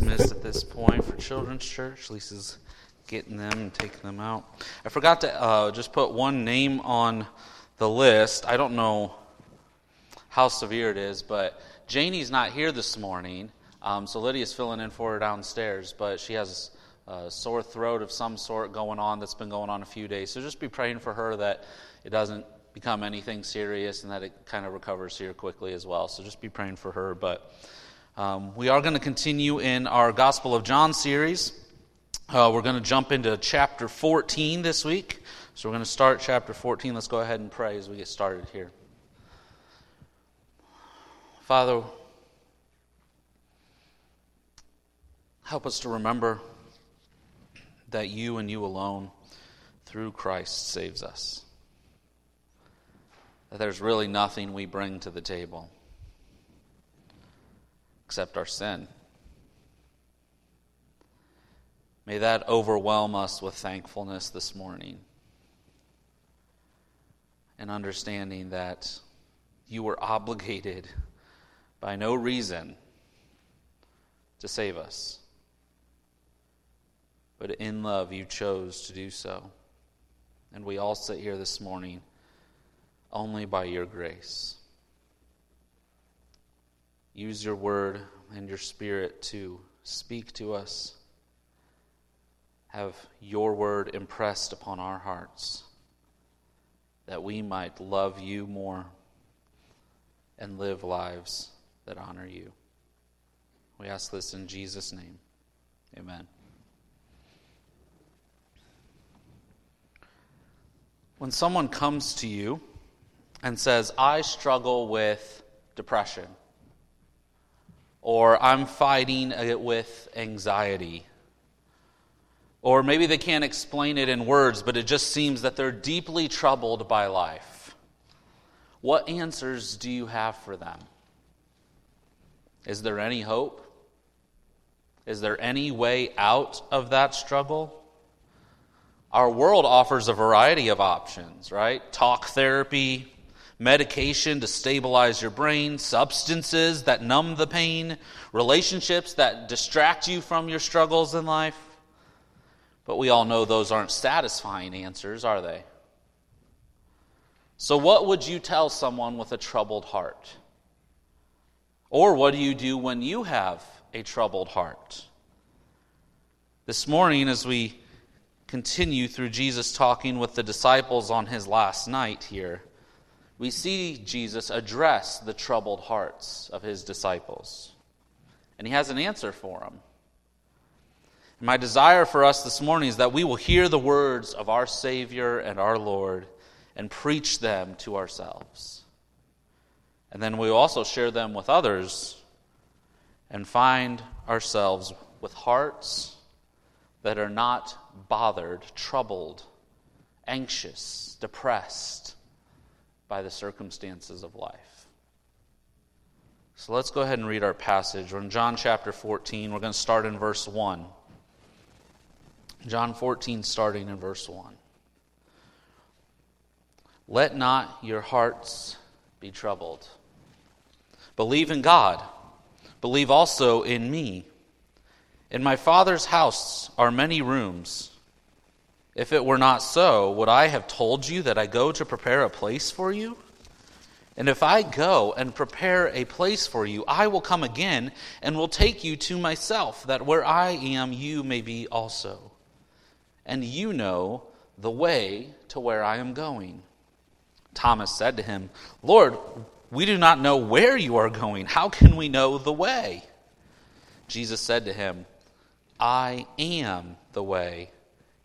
dismissed at this point for Children's Church. Lisa's getting them and taking them out. I forgot to uh, just put one name on the list. I don't know how severe it is, but Janie's not here this morning, um, so Lydia's filling in for her downstairs, but she has a sore throat of some sort going on that's been going on a few days. So just be praying for her that it doesn't become anything serious and that it kind of recovers here quickly as well. So just be praying for her. But um, we are going to continue in our Gospel of John series. Uh, we're going to jump into chapter 14 this week. So we're going to start chapter 14. Let's go ahead and pray as we get started here. Father, help us to remember that you and you alone, through Christ, saves us that there's really nothing we bring to the table except our sin. May that overwhelm us with thankfulness this morning and understanding that you were obligated by no reason to save us. But in love, you chose to do so. And we all sit here this morning only by your grace. Use your word and your spirit to speak to us. Have your word impressed upon our hearts that we might love you more and live lives that honor you. We ask this in Jesus' name. Amen. When someone comes to you and says, I struggle with depression, or I'm fighting it with anxiety, or maybe they can't explain it in words, but it just seems that they're deeply troubled by life. What answers do you have for them? Is there any hope? Is there any way out of that struggle? Our world offers a variety of options, right? Talk therapy, medication to stabilize your brain, substances that numb the pain, relationships that distract you from your struggles in life. But we all know those aren't satisfying answers, are they? So, what would you tell someone with a troubled heart? Or what do you do when you have a troubled heart? This morning, as we continue through Jesus talking with the disciples on his last night here, we see Jesus address the troubled hearts of his disciples. And he has an answer for them. And my desire for us this morning is that we will hear the words of our Savior and our Lord and preach them to ourselves. And then we also share them with others and find ourselves with hearts that are not bothered, troubled, anxious, depressed by the circumstances of life. So let's go ahead and read our passage. We're in John chapter 14. We're going to start in verse 1. John 14, starting in verse 1. Let not your hearts be troubled. Believe in God. Believe also in me. In my Father's house are many rooms. If it were not so, would I have told you that I go to prepare a place for you? And if I go and prepare a place for you, I will come again and will take you to myself, that where I am, you may be also. And you know the way to where I am going. Thomas said to him, Lord, we do not know where you are going. How can we know the way? Jesus said to him, I am the way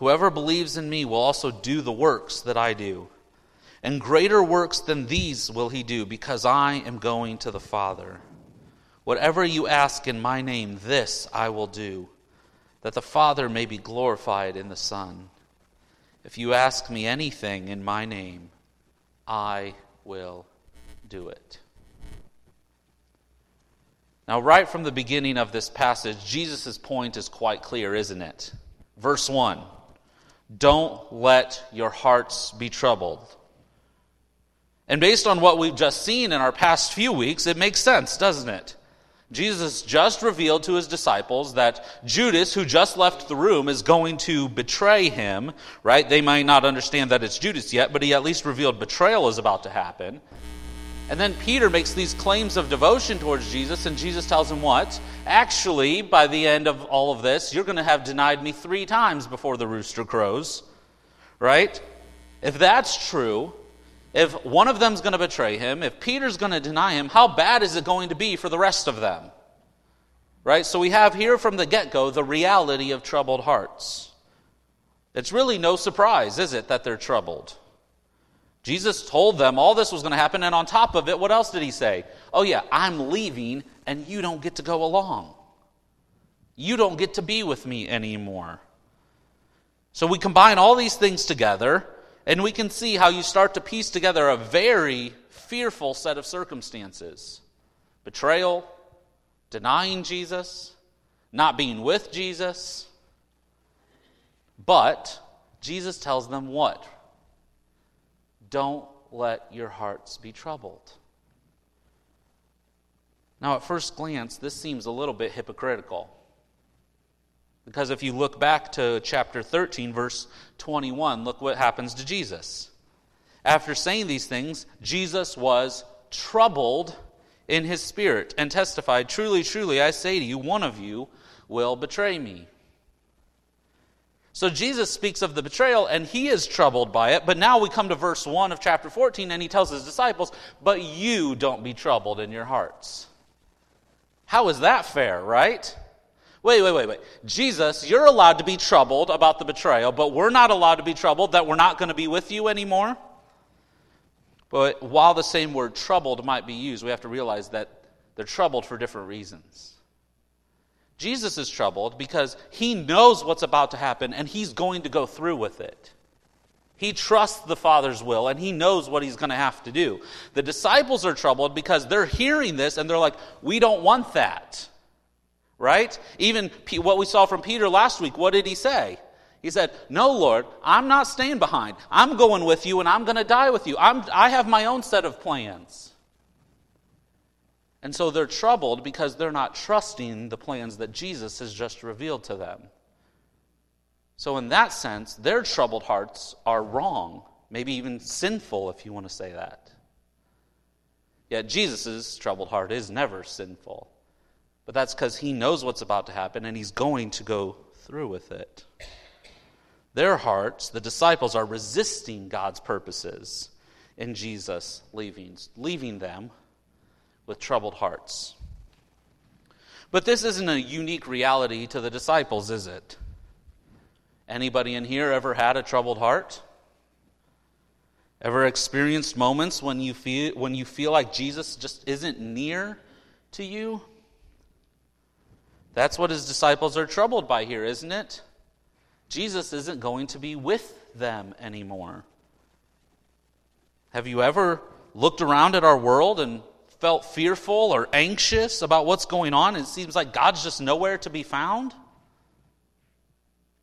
whoever believes in me will also do the works that I do. And greater works than these will he do, because I am going to the Father. Whatever you ask in my name, this I will do, that the Father may be glorified in the Son. If you ask me anything in my name, I will do it. Now, right from the beginning of this passage, Jesus' point is quite clear, isn't it? Verse 1 Don't let your hearts be troubled. And based on what we've just seen in our past few weeks, it makes sense, doesn't it? Jesus just revealed to his disciples that Judas, who just left the room, is going to betray him, right? They might not understand that it's Judas yet, but he at least revealed betrayal is about to happen. And then Peter makes these claims of devotion towards Jesus, and Jesus tells him what? Actually, by the end of all of this, you're going to have denied me three times before the rooster crows, right? If that's true, if one of them's going to betray him, if Peter's going to deny him, how bad is it going to be for the rest of them? Right? So we have here from the get go the reality of troubled hearts. It's really no surprise, is it, that they're troubled? Jesus told them all this was going to happen, and on top of it, what else did he say? Oh, yeah, I'm leaving, and you don't get to go along. You don't get to be with me anymore. So we combine all these things together and we can see how you start to piece together a very fearful set of circumstances betrayal, denying Jesus, not being with Jesus. But Jesus tells them what? Don't let your hearts be troubled. Now, at first glance, this seems a little bit hypocritical. Because if you look back to chapter 13, verse 21, look what happens to Jesus. After saying these things, Jesus was troubled in his spirit and testified, Truly, truly, I say to you, one of you will betray me. So Jesus speaks of the betrayal and he is troubled by it. But now we come to verse 1 of chapter 14 and he tells his disciples, But you don't be troubled in your hearts. How is that fair, right? Wait, wait, wait, wait. Jesus, you're allowed to be troubled about the betrayal, but we're not allowed to be troubled that we're not going to be with you anymore? But while the same word troubled might be used, we have to realize that they're troubled for different reasons. Jesus is troubled because he knows what's about to happen and he's going to go through with it. He trusts the Father's will and he knows what he's going to have to do. The disciples are troubled because they're hearing this and they're like, we don't want that right? Even what we saw from Peter last week, what did he say? He said, No, Lord, I'm not staying behind. I'm going with you and I'm going to die with you. I'm, I have my own set of plans. And so they're troubled because they're not trusting the plans that Jesus has just revealed to them. So, in that sense, their troubled hearts are wrong, maybe even sinful, if you want to say that. Yet Jesus' troubled heart is never sinful. But that's because he knows what's about to happen and he's going to go through with it. Their hearts, the disciples, are resisting God's purposes in Jesus leaving, leaving them with troubled hearts. But this isn't a unique reality to the disciples, is it? Anybody in here ever had a troubled heart? Ever experienced moments when you feel when you feel like Jesus just isn't near to you? That's what his disciples are troubled by here, isn't it? Jesus isn't going to be with them anymore. Have you ever looked around at our world and felt fearful or anxious about what's going on? It seems like God's just nowhere to be found.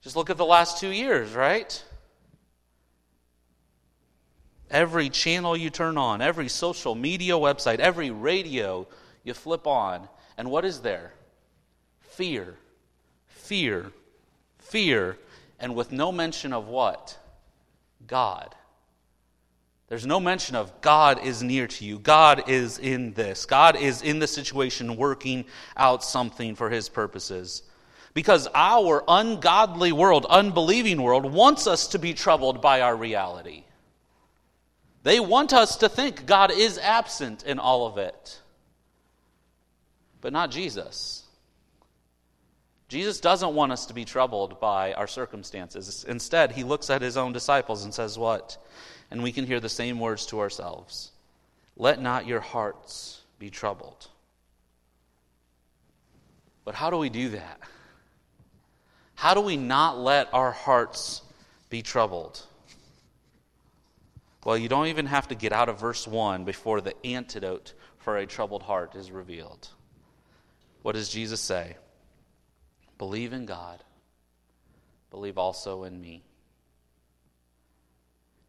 Just look at the last two years, right? Every channel you turn on, every social media website, every radio you flip on, and what is there? fear, fear, fear, and with no mention of what? God. There's no mention of God is near to you. God is in this. God is in the situation working out something for his purposes. Because our ungodly world, unbelieving world, wants us to be troubled by our reality. They want us to think God is absent in all of it, but not Jesus. Jesus doesn't want us to be troubled by our circumstances. Instead, he looks at his own disciples and says, What? And we can hear the same words to ourselves Let not your hearts be troubled. But how do we do that? How do we not let our hearts be troubled? Well, you don't even have to get out of verse 1 before the antidote for a troubled heart is revealed. What does Jesus say? Believe in God, believe also in me.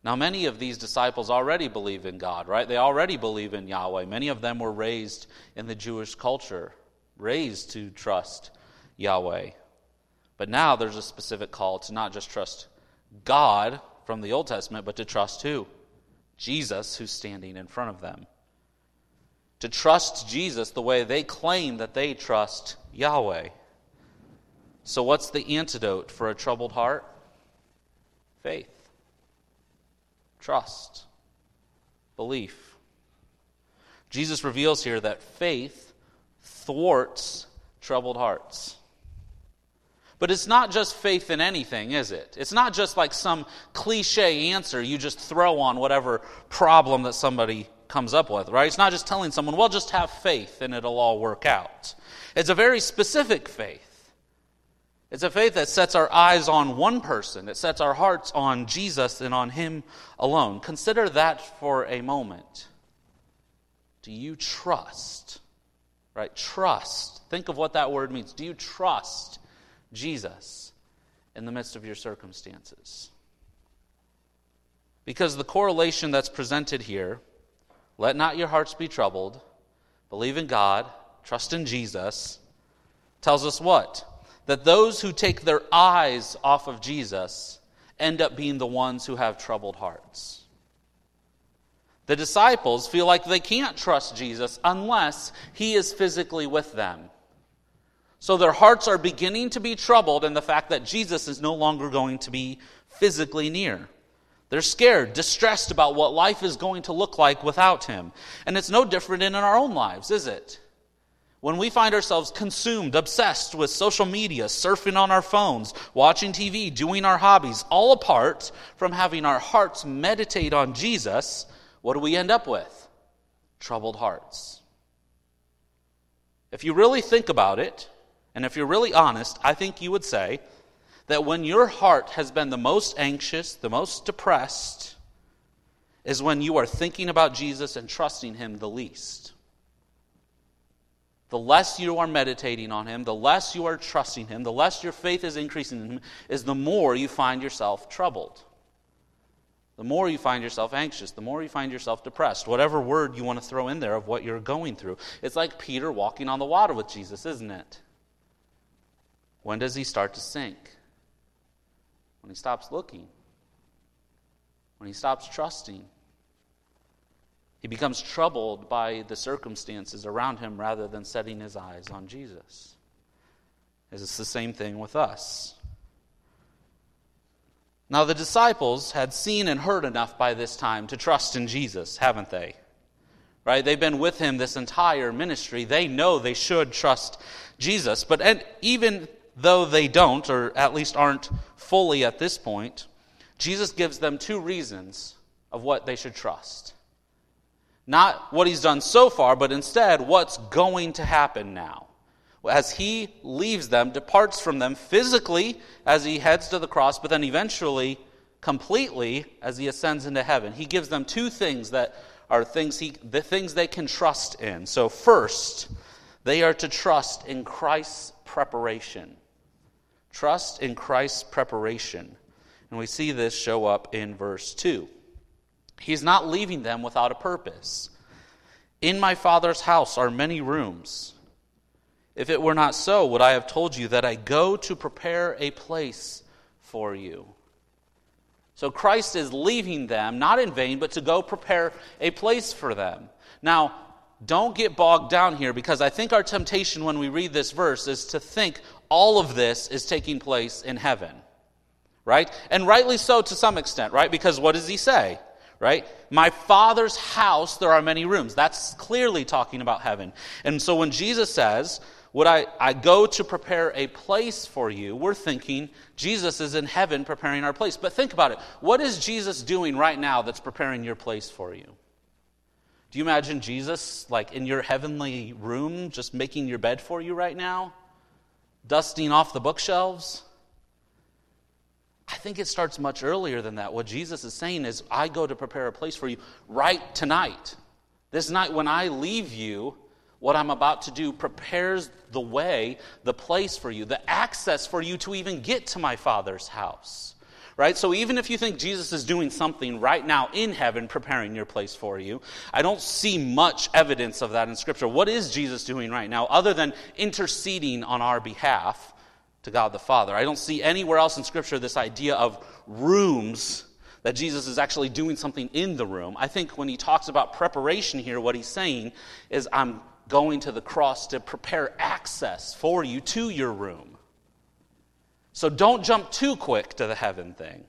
Now, many of these disciples already believe in God, right? They already believe in Yahweh. Many of them were raised in the Jewish culture, raised to trust Yahweh. But now there's a specific call to not just trust God from the Old Testament, but to trust who? Jesus who's standing in front of them. To trust Jesus the way they claim that they trust Yahweh. So, what's the antidote for a troubled heart? Faith, trust, belief. Jesus reveals here that faith thwarts troubled hearts. But it's not just faith in anything, is it? It's not just like some cliche answer you just throw on whatever problem that somebody comes up with, right? It's not just telling someone, well, just have faith and it'll all work out. It's a very specific faith. It's a faith that sets our eyes on one person, it sets our hearts on Jesus and on Him alone. Consider that for a moment. Do you trust? Right? Trust. Think of what that word means. Do you trust Jesus in the midst of your circumstances. Because the correlation that's presented here, let not your hearts be troubled, believe in God, trust in Jesus, tells us what? That those who take their eyes off of Jesus end up being the ones who have troubled hearts. The disciples feel like they can't trust Jesus unless he is physically with them. So their hearts are beginning to be troubled in the fact that Jesus is no longer going to be physically near. They're scared, distressed about what life is going to look like without him. And it's no different in our own lives, is it? When we find ourselves consumed, obsessed with social media, surfing on our phones, watching TV, doing our hobbies, all apart from having our hearts meditate on Jesus, what do we end up with? Troubled hearts. If you really think about it, and if you're really honest, I think you would say that when your heart has been the most anxious, the most depressed, is when you are thinking about Jesus and trusting Him the least. The less you are meditating on Him, the less you are trusting Him, the less your faith is increasing in Him, is the more you find yourself troubled. The more you find yourself anxious, the more you find yourself depressed. Whatever word you want to throw in there of what you're going through. It's like Peter walking on the water with Jesus, isn't it? When does he start to sink? When he stops looking, when he stops trusting. He becomes troubled by the circumstances around him rather than setting his eyes on Jesus. It's the same thing with us. Now, the disciples had seen and heard enough by this time to trust in Jesus, haven't they? Right? They've been with him this entire ministry. They know they should trust Jesus. But and even though they don't, or at least aren't fully at this point, Jesus gives them two reasons of what they should trust. Not what he's done so far, but instead what's going to happen now. As he leaves them, departs from them physically as he heads to the cross, but then eventually completely as he ascends into heaven. He gives them two things that are things he, the things they can trust in. So, first, they are to trust in Christ's preparation. Trust in Christ's preparation. And we see this show up in verse 2. He's not leaving them without a purpose. In my Father's house are many rooms. If it were not so, would I have told you that I go to prepare a place for you? So Christ is leaving them, not in vain, but to go prepare a place for them. Now, don't get bogged down here because I think our temptation when we read this verse is to think all of this is taking place in heaven. Right? And rightly so to some extent, right? Because what does he say? Right? My father's house, there are many rooms. That's clearly talking about heaven. And so when Jesus says, would I, I go to prepare a place for you? We're thinking Jesus is in heaven preparing our place. But think about it. What is Jesus doing right now that's preparing your place for you? Do you imagine Jesus like in your heavenly room just making your bed for you right now? Dusting off the bookshelves? I think it starts much earlier than that. What Jesus is saying is, I go to prepare a place for you right tonight. This night, when I leave you, what I'm about to do prepares the way, the place for you, the access for you to even get to my Father's house. Right? So even if you think Jesus is doing something right now in heaven, preparing your place for you, I don't see much evidence of that in Scripture. What is Jesus doing right now other than interceding on our behalf to God the Father? I don't see anywhere else in Scripture this idea of rooms that Jesus is actually doing something in the room. I think when he talks about preparation here, what he's saying is, I'm going to the cross to prepare access for you to your room. So don't jump too quick to the heaven thing.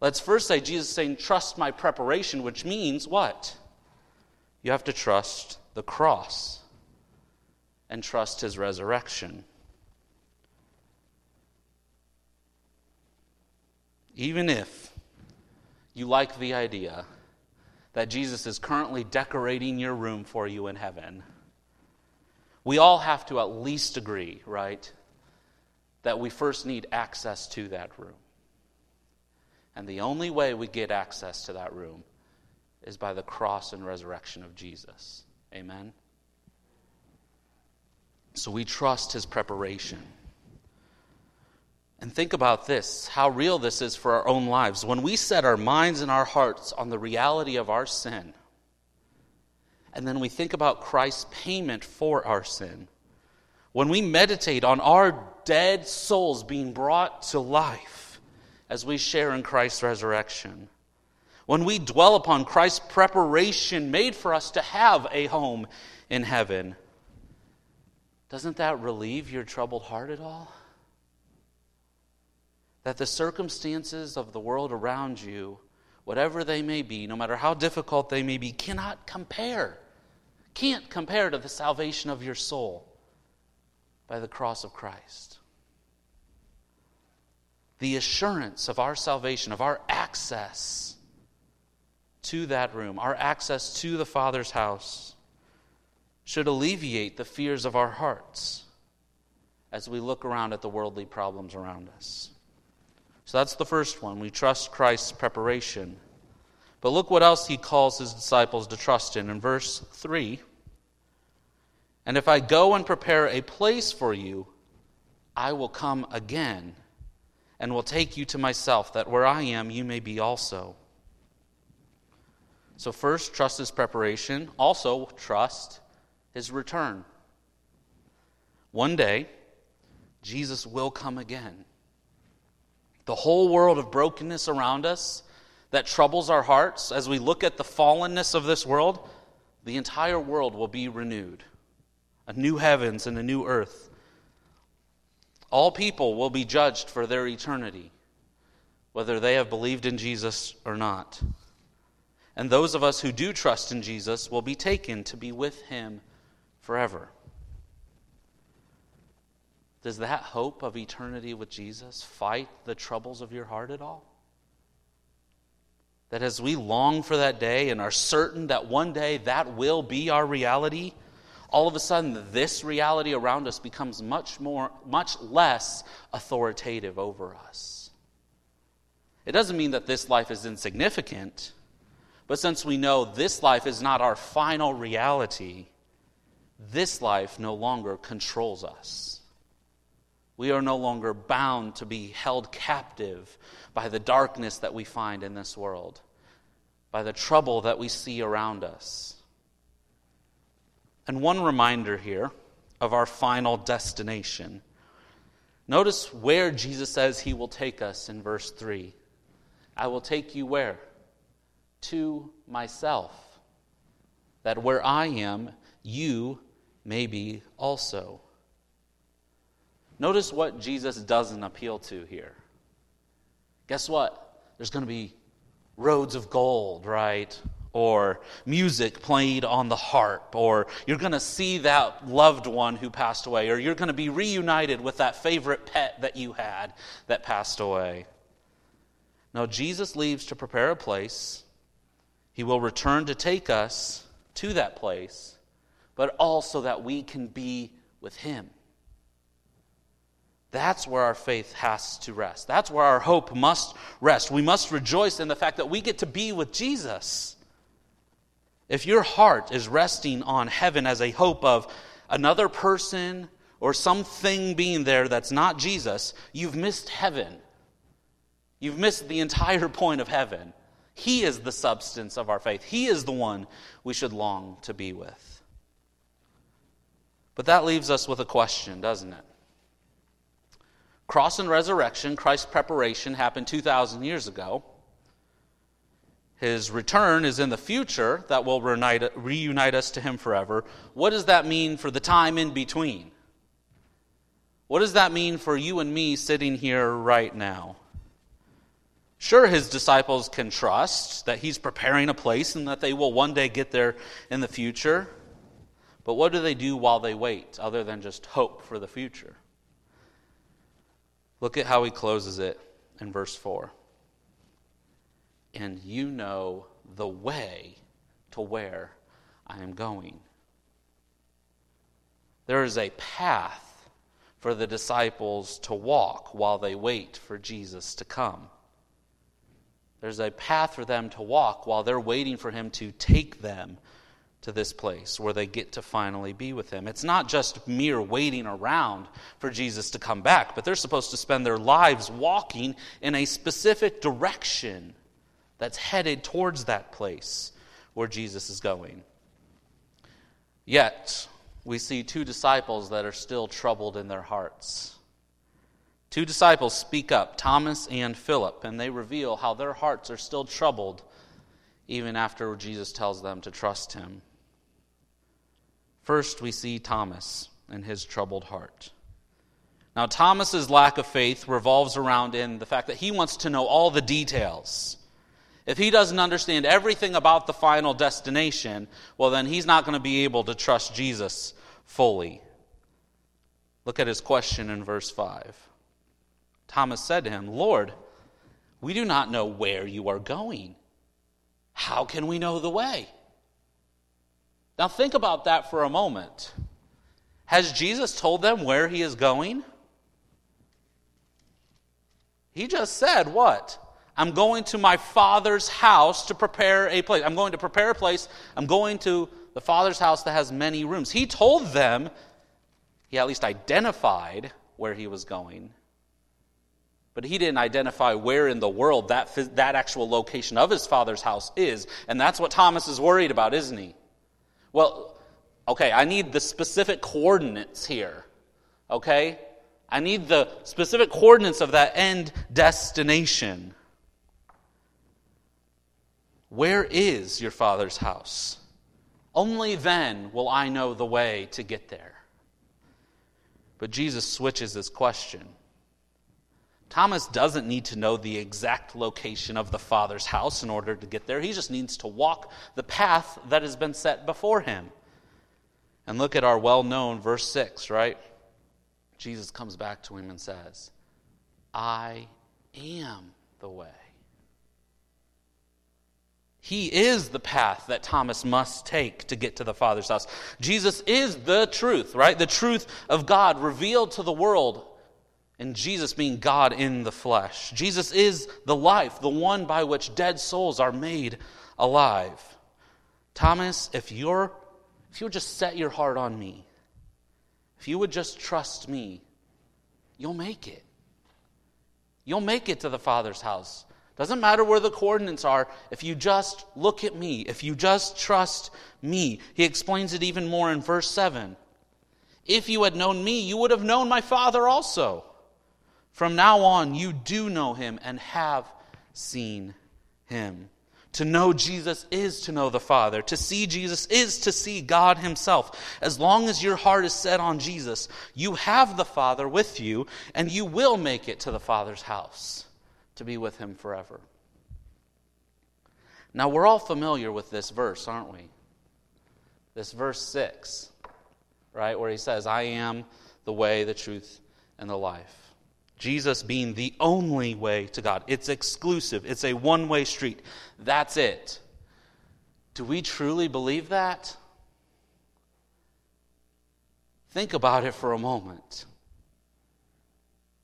Let's first say Jesus saying, Trust my preparation, which means what? You have to trust the cross and trust his resurrection. Even if you like the idea that Jesus is currently decorating your room for you in heaven, we all have to at least agree, right, that we first need access to that room. And the only way we get access to that room is by the cross and resurrection of Jesus. Amen? So we trust his preparation. And think about this how real this is for our own lives. When we set our minds and our hearts on the reality of our sin, and then we think about Christ's payment for our sin, when we meditate on our dead souls being brought to life as we share in Christ's resurrection, when we dwell upon Christ's preparation made for us to have a home in heaven, doesn't that relieve your troubled heart at all? That the circumstances of the world around you, whatever they may be, no matter how difficult they may be, cannot compare, can't compare to the salvation of your soul by the cross of Christ. The assurance of our salvation, of our access to that room, our access to the Father's house, should alleviate the fears of our hearts as we look around at the worldly problems around us. So that's the first one. We trust Christ's preparation. But look what else he calls his disciples to trust in. In verse 3 And if I go and prepare a place for you, I will come again and will take you to myself, that where I am, you may be also. So, first, trust his preparation. Also, trust his return. One day, Jesus will come again the whole world of brokenness around us that troubles our hearts, as we look at the fallenness of this world, the entire world will be renewed. A new heavens and a new earth. All people will be judged for their eternity, whether they have believed in Jesus or not. And those of us who do trust in Jesus will be taken to be with him forever. Does that hope of eternity with Jesus fight the troubles of your heart at all? That as we long for that day and are certain that one day that will be our reality, all of a sudden this reality around us becomes much more much less authoritative over us. It doesn't mean that this life is insignificant, but since we know this life is not our final reality, this life no longer controls us. We are no longer bound to be held captive by the darkness that we find in this world, by the trouble that we see around us. And one reminder here of our final destination. Notice where Jesus says he will take us in verse 3. I will take you where? To myself, that where I am, you may be also. Notice what Jesus doesn't appeal to here. Guess what? There's going to be roads of gold, right? Or music played on the harp, or you're going to see that loved one who passed away, or you're going to be reunited with that favorite pet that you had that passed away. Now, Jesus leaves to prepare a place. He will return to take us to that place, but also that we can be with Him. That's where our faith has to rest. That's where our hope must rest. We must rejoice in the fact that we get to be with Jesus. If your heart is resting on heaven as a hope of another person or something being there that's not Jesus, you've missed heaven. You've missed the entire point of heaven. He is the substance of our faith, He is the one we should long to be with. But that leaves us with a question, doesn't it? Cross and resurrection, Christ's preparation, happened 2,000 years ago. His return is in the future that will reunite, us to Him forever. What does that mean for the time in between? What does that mean for you and me sitting here right now? Sure, his disciples can trust that he's preparing a place and that they will one day get there in the future. But what do they do while they wait, other than just hope for the future? Look at how he closes it in verse 4. And you know the way to where I am going. There is a path for the disciples to walk while they wait for Jesus to come. There's a path for them to walk while they're waiting for him to take them to this place where they get to finally be with him. It's not just mere waiting around for Jesus to come back, but they're supposed to spend their lives walking in a specific direction that's headed towards that place where Jesus is going. Yet, we see two disciples that are still troubled in their hearts. Two disciples speak up, Thomas and Philip, and they reveal how their hearts are still troubled even after Jesus tells them to trust him. First, we see Thomas and his troubled heart. Now, Thomas's lack of faith revolves around in the fact that he wants to know all the details. If he doesn't understand everything about the final destination, well, then he's not going to be able to trust Jesus fully. Look at his question in verse 5. Thomas said to him, Lord, we do not know where you are going. How can we know the way? Now, think about that for a moment. Has Jesus told them where he is going? He just said, What? I'm going to my Father's house to prepare a place. I'm going to prepare a place. I'm going to the Father's house that has many rooms. He told them, he at least identified where he was going. But he didn't identify where in the world that, that actual location of his father's house is. And that's what Thomas is worried about, isn't he? Well, okay, I need the specific coordinates here. Okay? I need the specific coordinates of that end destination. Where is your father's house? Only then will I know the way to get there. But Jesus switches this question. Thomas doesn't need to know the exact location of the Father's house in order to get there. He just needs to walk the path that has been set before him. And look at our well known verse 6, right? Jesus comes back to him and says, I am the way. He is the path that Thomas must take to get to the Father's house. Jesus is the truth, right? The truth of God revealed to the world and Jesus being God in the flesh. Jesus is the life, the one by which dead souls are made alive. Thomas, if you're if you would just set your heart on me, if you would just trust me, you'll make it. You'll make it to the Father's house. Doesn't matter where the coordinates are, if you just look at me, if you just trust me. He explains it even more in verse 7. If you had known me, you would have known my Father also. From now on, you do know him and have seen him. To know Jesus is to know the Father. To see Jesus is to see God Himself. As long as your heart is set on Jesus, you have the Father with you, and you will make it to the Father's house to be with Him forever. Now, we're all familiar with this verse, aren't we? This verse 6, right, where He says, I am the way, the truth, and the life. Jesus being the only way to God. It's exclusive, it's a one way street. That's it. Do we truly believe that? Think about it for a moment.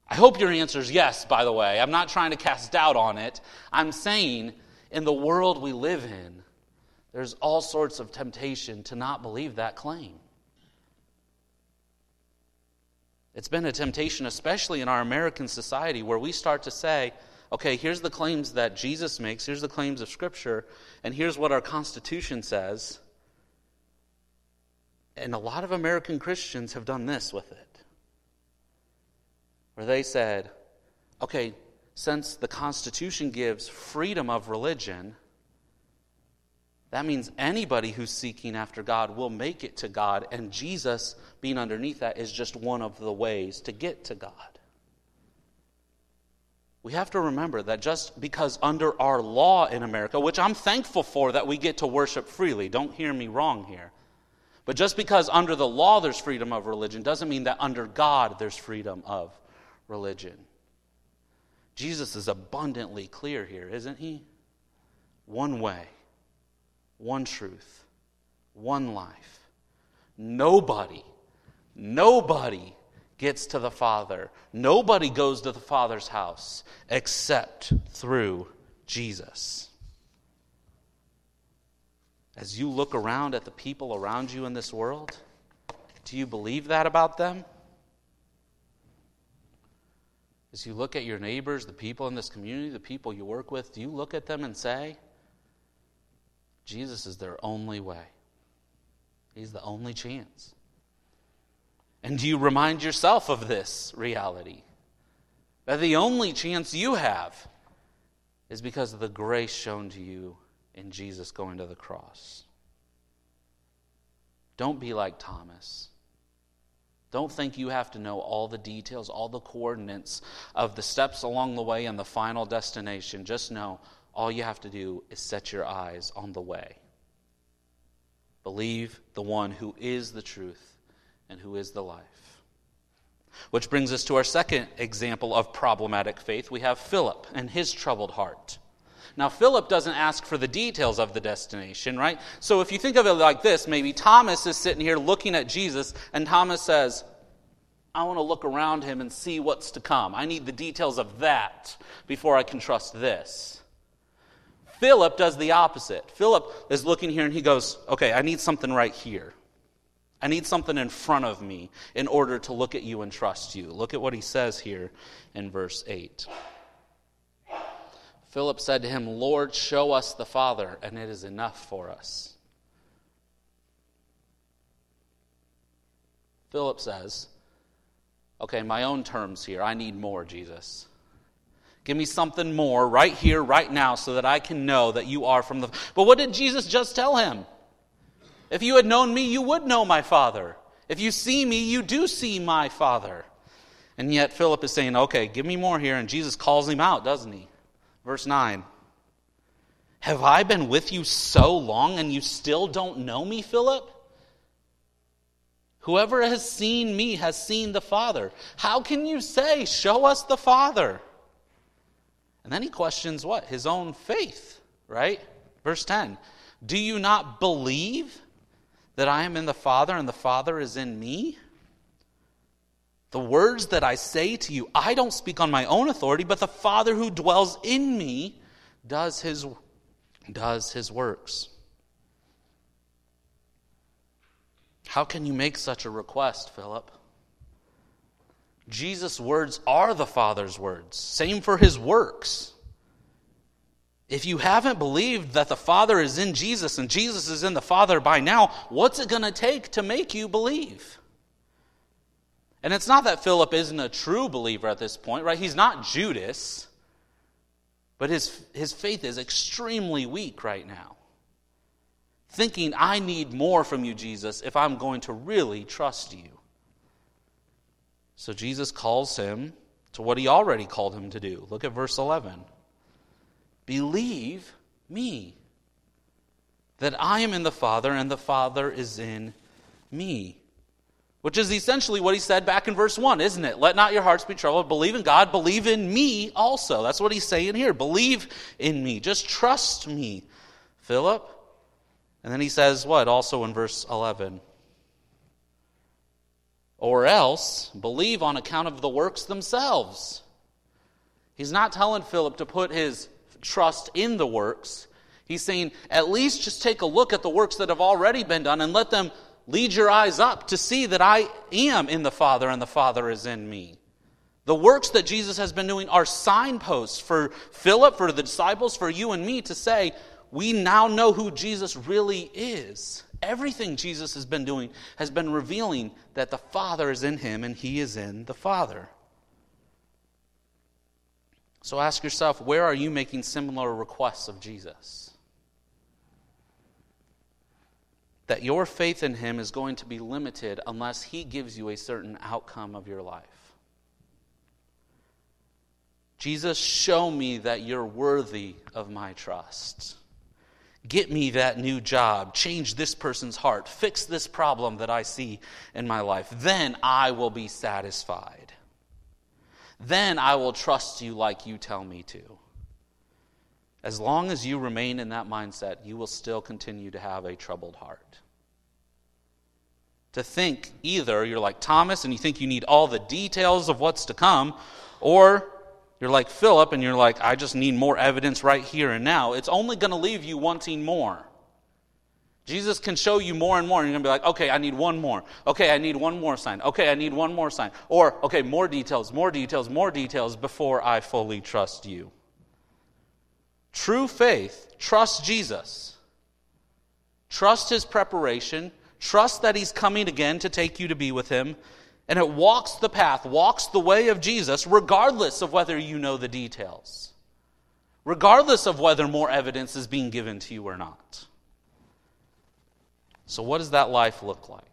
I hope your answer is yes, by the way. I'm not trying to cast doubt on it. I'm saying in the world we live in, there's all sorts of temptation to not believe that claim. It's been a temptation, especially in our American society, where we start to say, okay, here's the claims that Jesus makes, here's the claims of Scripture, and here's what our Constitution says. And a lot of American Christians have done this with it, where they said, okay, since the Constitution gives freedom of religion, that means anybody who's seeking after God will make it to God, and Jesus, being underneath that, is just one of the ways to get to God. We have to remember that just because under our law in America, which I'm thankful for that we get to worship freely, don't hear me wrong here. But just because under the law there's freedom of religion doesn't mean that under God there's freedom of religion. Jesus is abundantly clear here, isn't he? One way one truth, one life. Nobody, nobody gets to the Father. Nobody goes to the Father's house except through Jesus. As you look around at the people around you in this world, do you believe that about them? As you look at your neighbors, the people in this community, the people you work with, do you look at them and say, Jesus is their only way. He's the only chance. And do you remind yourself of this reality? That the only chance you have is because of the grace shown to you in Jesus going to the cross. Don't be like Thomas. Don't think you have to know all the details, all the coordinates of the steps along the way and the final destination. Just know all you have to do is set your eyes on the way. Believe the one who is the truth and who is the life. Which brings us to our second example of problematic faith. We have Philip and his troubled heart. Now, Philip doesn't ask for the details of the destination, right? So if you think of it like this, maybe Thomas is sitting here looking at Jesus, and Thomas says, I want to look around him and see what's to come. I need the details of that before I can trust this. Philip does the opposite. Philip is looking here and he goes, Okay, I need something right here. I need something in front of me in order to look at you and trust you. Look at what he says here in verse 8. Philip said to him, Lord, show us the Father, and it is enough for us. Philip says, Okay, my own terms here. I need more, Jesus. Give me something more right here, right now, so that I can know that you are from the. But what did Jesus just tell him? If you had known me, you would know my Father. If you see me, you do see my Father. And yet Philip is saying, okay, give me more here. And Jesus calls him out, doesn't he? Verse 9. Have I been with you so long and you still don't know me, Philip? Whoever has seen me has seen the Father. How can you say, Show us the Father? And then he questions what? His own faith, right? Verse 10 Do you not believe that I am in the Father and the Father is in me? The words that I say to you, I don't speak on my own authority, but the Father who dwells in me does his, does his works. How can you make such a request, Philip? Jesus' words are the Father's words. Same for his works. If you haven't believed that the Father is in Jesus and Jesus is in the Father by now, what's it going to take to make you believe? And it's not that Philip isn't a true believer at this point, right? He's not Judas. But his, his faith is extremely weak right now. Thinking, I need more from you, Jesus, if I'm going to really trust you. So Jesus calls him to what he already called him to do. Look at verse 11. Believe me that I am in the Father and the Father is in me. Which is essentially what he said back in verse 1, isn't it? Let not your hearts be troubled. Believe in God. Believe in me also. That's what he's saying here. Believe in me. Just trust me, Philip. And then he says, what? Also in verse 11. Or else, believe on account of the works themselves. He's not telling Philip to put his trust in the works. He's saying, at least just take a look at the works that have already been done and let them lead your eyes up to see that I am in the Father and the Father is in me. The works that Jesus has been doing are signposts for Philip, for the disciples, for you and me to say, we now know who Jesus really is. Everything Jesus has been doing has been revealing that the Father is in him and he is in the Father. So ask yourself, where are you making similar requests of Jesus? that your faith in Him is going to be limited unless He gives you a certain outcome of your life. Jesus, show me that you're worthy of my trust. Get me that new job. Change this person's heart. Fix this problem that I see in my life. Then I will be satisfied. Then I will trust you like you tell me to. As long as you remain in that mindset, you will still continue to have a troubled heart. To think either you're like Thomas and you think you need all the details of what's to come, or you're like Philip and you're like, I just need more evidence right here and now. It's only going to leave you wanting more. Jesus can show you more and more, and you're going to be like, okay, I need one more. Okay, I need one more sign. Okay, I need one more sign. Or, okay, more details, more details, more details before I fully trust you. True faith trusts Jesus. Trust his preparation. Trust that he's coming again to take you to be with him. And it walks the path, walks the way of Jesus, regardless of whether you know the details, regardless of whether more evidence is being given to you or not. So, what does that life look like?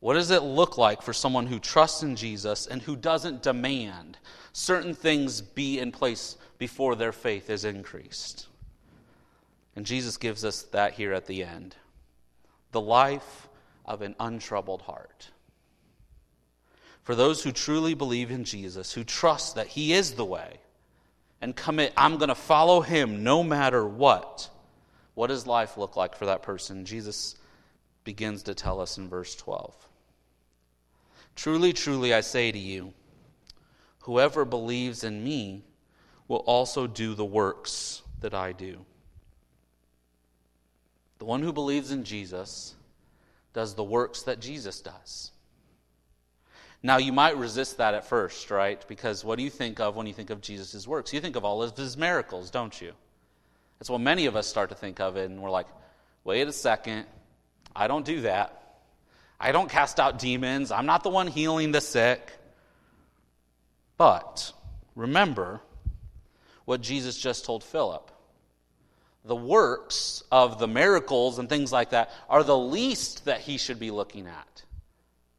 What does it look like for someone who trusts in Jesus and who doesn't demand certain things be in place before their faith is increased. And Jesus gives us that here at the end the life of an untroubled heart. For those who truly believe in Jesus, who trust that He is the way, and commit, I'm going to follow Him no matter what, what does life look like for that person? Jesus begins to tell us in verse 12. Truly, truly, I say to you, Whoever believes in me will also do the works that I do. The one who believes in Jesus does the works that Jesus does. Now, you might resist that at first, right? Because what do you think of when you think of Jesus' works? You think of all of his miracles, don't you? That's what many of us start to think of and we're like, wait a second, I don't do that. I don't cast out demons. I'm not the one healing the sick. But remember what Jesus just told Philip. The works of the miracles and things like that are the least that he should be looking at.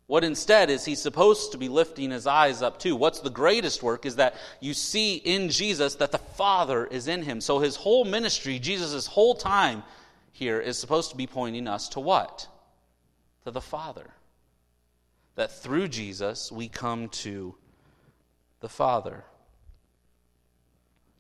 What instead is he supposed to be lifting his eyes up to? What's the greatest work is that you see in Jesus that the Father is in him. So his whole ministry, Jesus' whole time here, is supposed to be pointing us to what? To the Father. That through Jesus we come to the Father.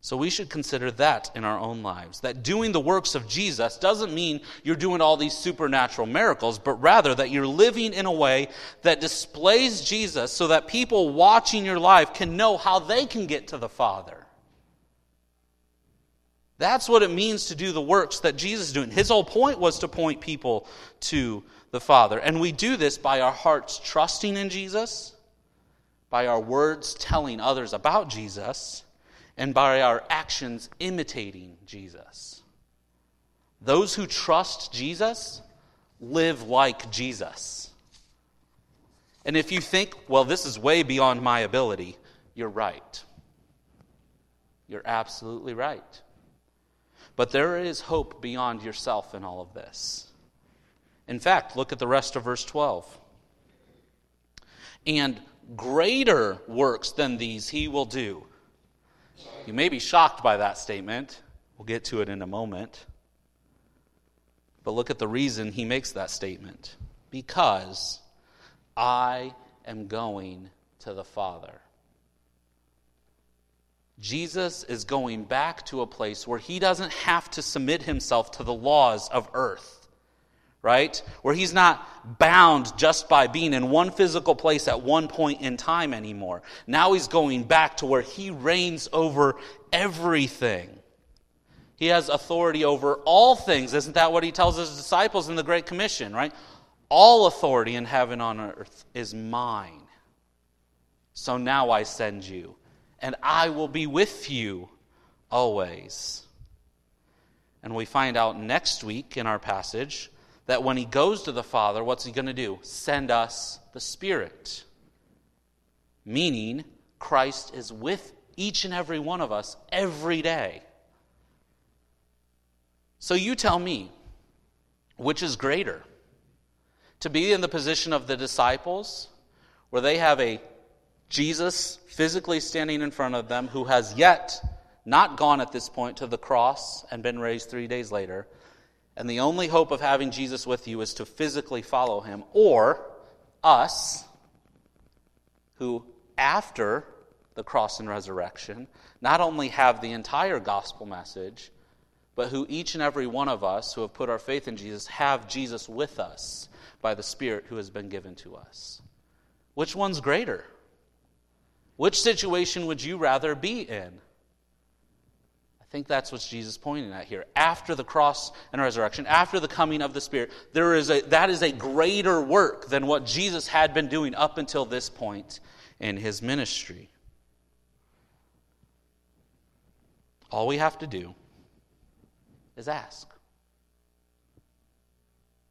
So we should consider that in our own lives. That doing the works of Jesus doesn't mean you're doing all these supernatural miracles, but rather that you're living in a way that displays Jesus so that people watching your life can know how they can get to the Father. That's what it means to do the works that Jesus is doing. His whole point was to point people to the Father. And we do this by our hearts trusting in Jesus by our words telling others about Jesus, and by our actions imitating Jesus. Those who trust Jesus live like Jesus. And if you think, well, this is way beyond my ability, you're right. You're absolutely right. But there is hope beyond yourself in all of this. In fact, look at the rest of verse 12. And greater works than these he will do. You may be shocked by that statement. We'll get to it in a moment. But look at the reason he makes that statement. Because I am going to the Father. Jesus is going back to a place where he doesn't have to submit himself to the laws of earth, right? Where he's not bound just by being in one physical place at one point in time anymore. Now he's going back to where he reigns over everything. He has authority over all things. Isn't that what he tells his disciples in the Great Commission, right? All authority in heaven and on earth is mine. So now I send you and I will be with you always. And we find out next week in our passage that when he goes to the Father, what's he going to do? Send us the Spirit. Meaning, Christ is with each and every one of us every day. So you tell me, which is greater? To be in the position of the disciples, where they have a Jesus physically standing in front of them, who has yet not gone at this point to the cross and been raised three days later. And the only hope of having Jesus with you is to physically follow him, or us, who after the cross and resurrection not only have the entire gospel message, but who each and every one of us who have put our faith in Jesus have Jesus with us by the Spirit who has been given to us. Which one's greater? Which situation would you rather be in? I think that's what Jesus is pointing at here. After the cross and resurrection, after the coming of the Spirit, there is a, that is a greater work than what Jesus had been doing up until this point in his ministry. All we have to do is ask.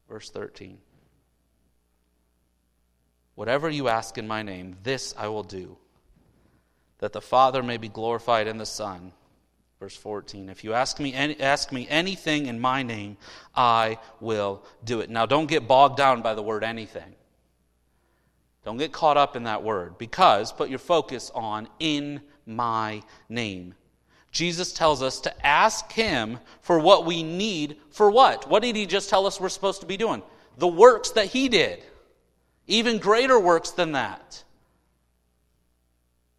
Verse 13. Whatever you ask in my name, this I will do that the Father may be glorified in the Son. Verse 14 If you ask me, any, ask me anything in my name, I will do it. Now, don't get bogged down by the word anything. Don't get caught up in that word because put your focus on in my name. Jesus tells us to ask him for what we need for what? What did he just tell us we're supposed to be doing? The works that he did. Even greater works than that.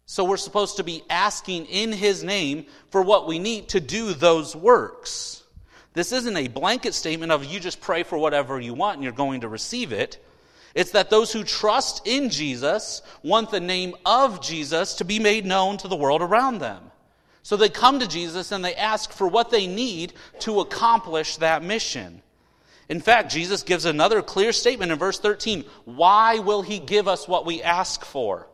So we're supposed to be asking in His name for what we need to do those works. This isn't a blanket statement of you just pray for whatever you want and you're going to receive it. It's that those who trust in Jesus want the name of Jesus to be made known to the world around them. So they come to Jesus and they ask for what they need to accomplish that mission. In fact, Jesus gives another clear statement in verse 13. Why will he give us what we ask for?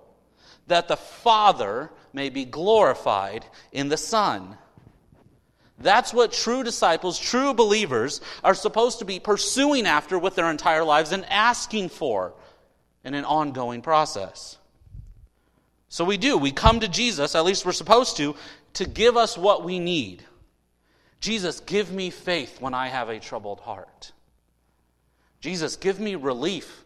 That the Father may be glorified in the Son. That's what true disciples, true believers, are supposed to be pursuing after with their entire lives and asking for in an ongoing process. So we do. We come to Jesus, at least we're supposed to, to give us what we need. Jesus, give me faith when I have a troubled heart. Jesus, give me relief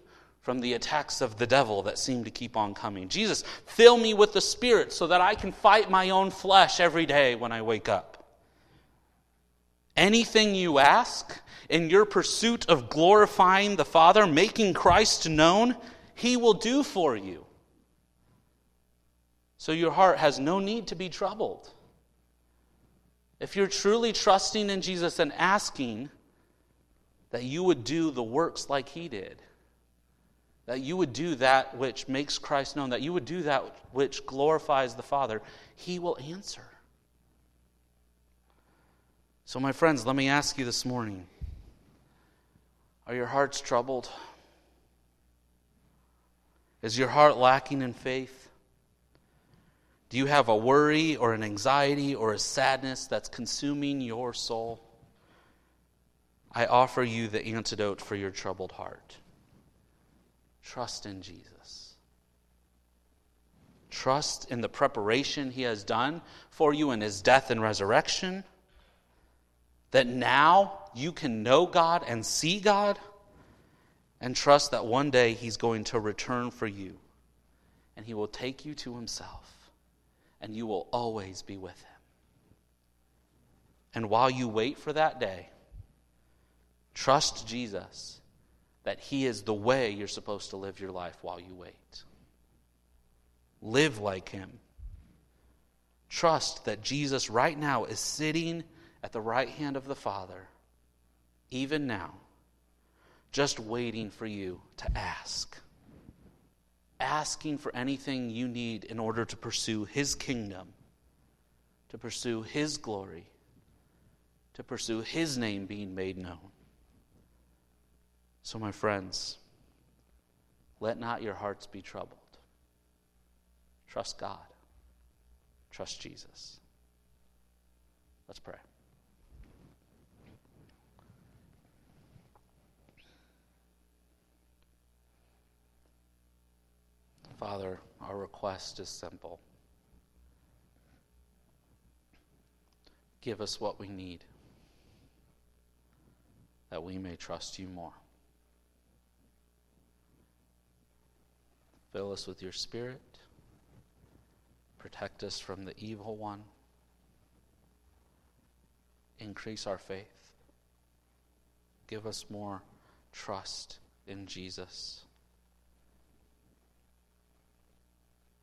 from the attacks of the devil that seem to keep on coming. Jesus, fill me with the Spirit so that I can fight my own flesh every day when I wake up. Anything you ask in your pursuit of glorifying the Father, making Christ known, He will do for you. So your heart has no need to be troubled. If you're truly trusting in Jesus and asking that you would do the works like He did, that you would do that which makes Christ known, that you would do that which glorifies the Father, He will answer. So, my friends, let me ask you this morning are your hearts troubled? Is your heart lacking in faith? Do you have a worry or an anxiety or a sadness that's consuming your soul? I offer you the antidote for your troubled heart. Trust in Jesus. Trust in the preparation he has done for you in his death and resurrection. That now you can know God and see God. And trust that one day he's going to return for you. And he will take you to himself. And you will always be with him. And while you wait for that day, trust Jesus that he is the way you're supposed to live your life while you wait. Live like him. Trust that Jesus right now is sitting at the right hand of the Father, even now, just waiting for you to ask. Asking for anything you need in order to pursue his kingdom, to pursue his glory, to pursue his name being made known. So, my friends, let not your hearts be troubled. Trust God. Trust Jesus. Let's pray. Father, our request is simple. Give us what we need that we may trust you more. Fill us with your Spirit. Protect us from the evil one. Increase our faith. Give us more trust in Jesus.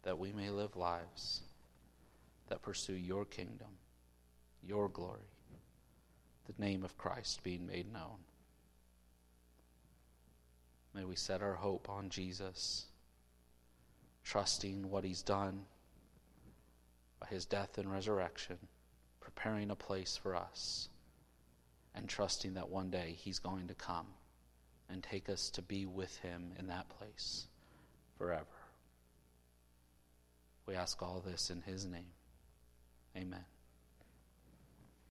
That we may live lives that pursue your kingdom, your glory, the name of Christ being made known. May we set our hope on Jesus, trusting what he's done by his death and resurrection, preparing a place for us, and trusting that one day he's going to come and take us to be with him in that place forever. We ask all this in his name. Amen.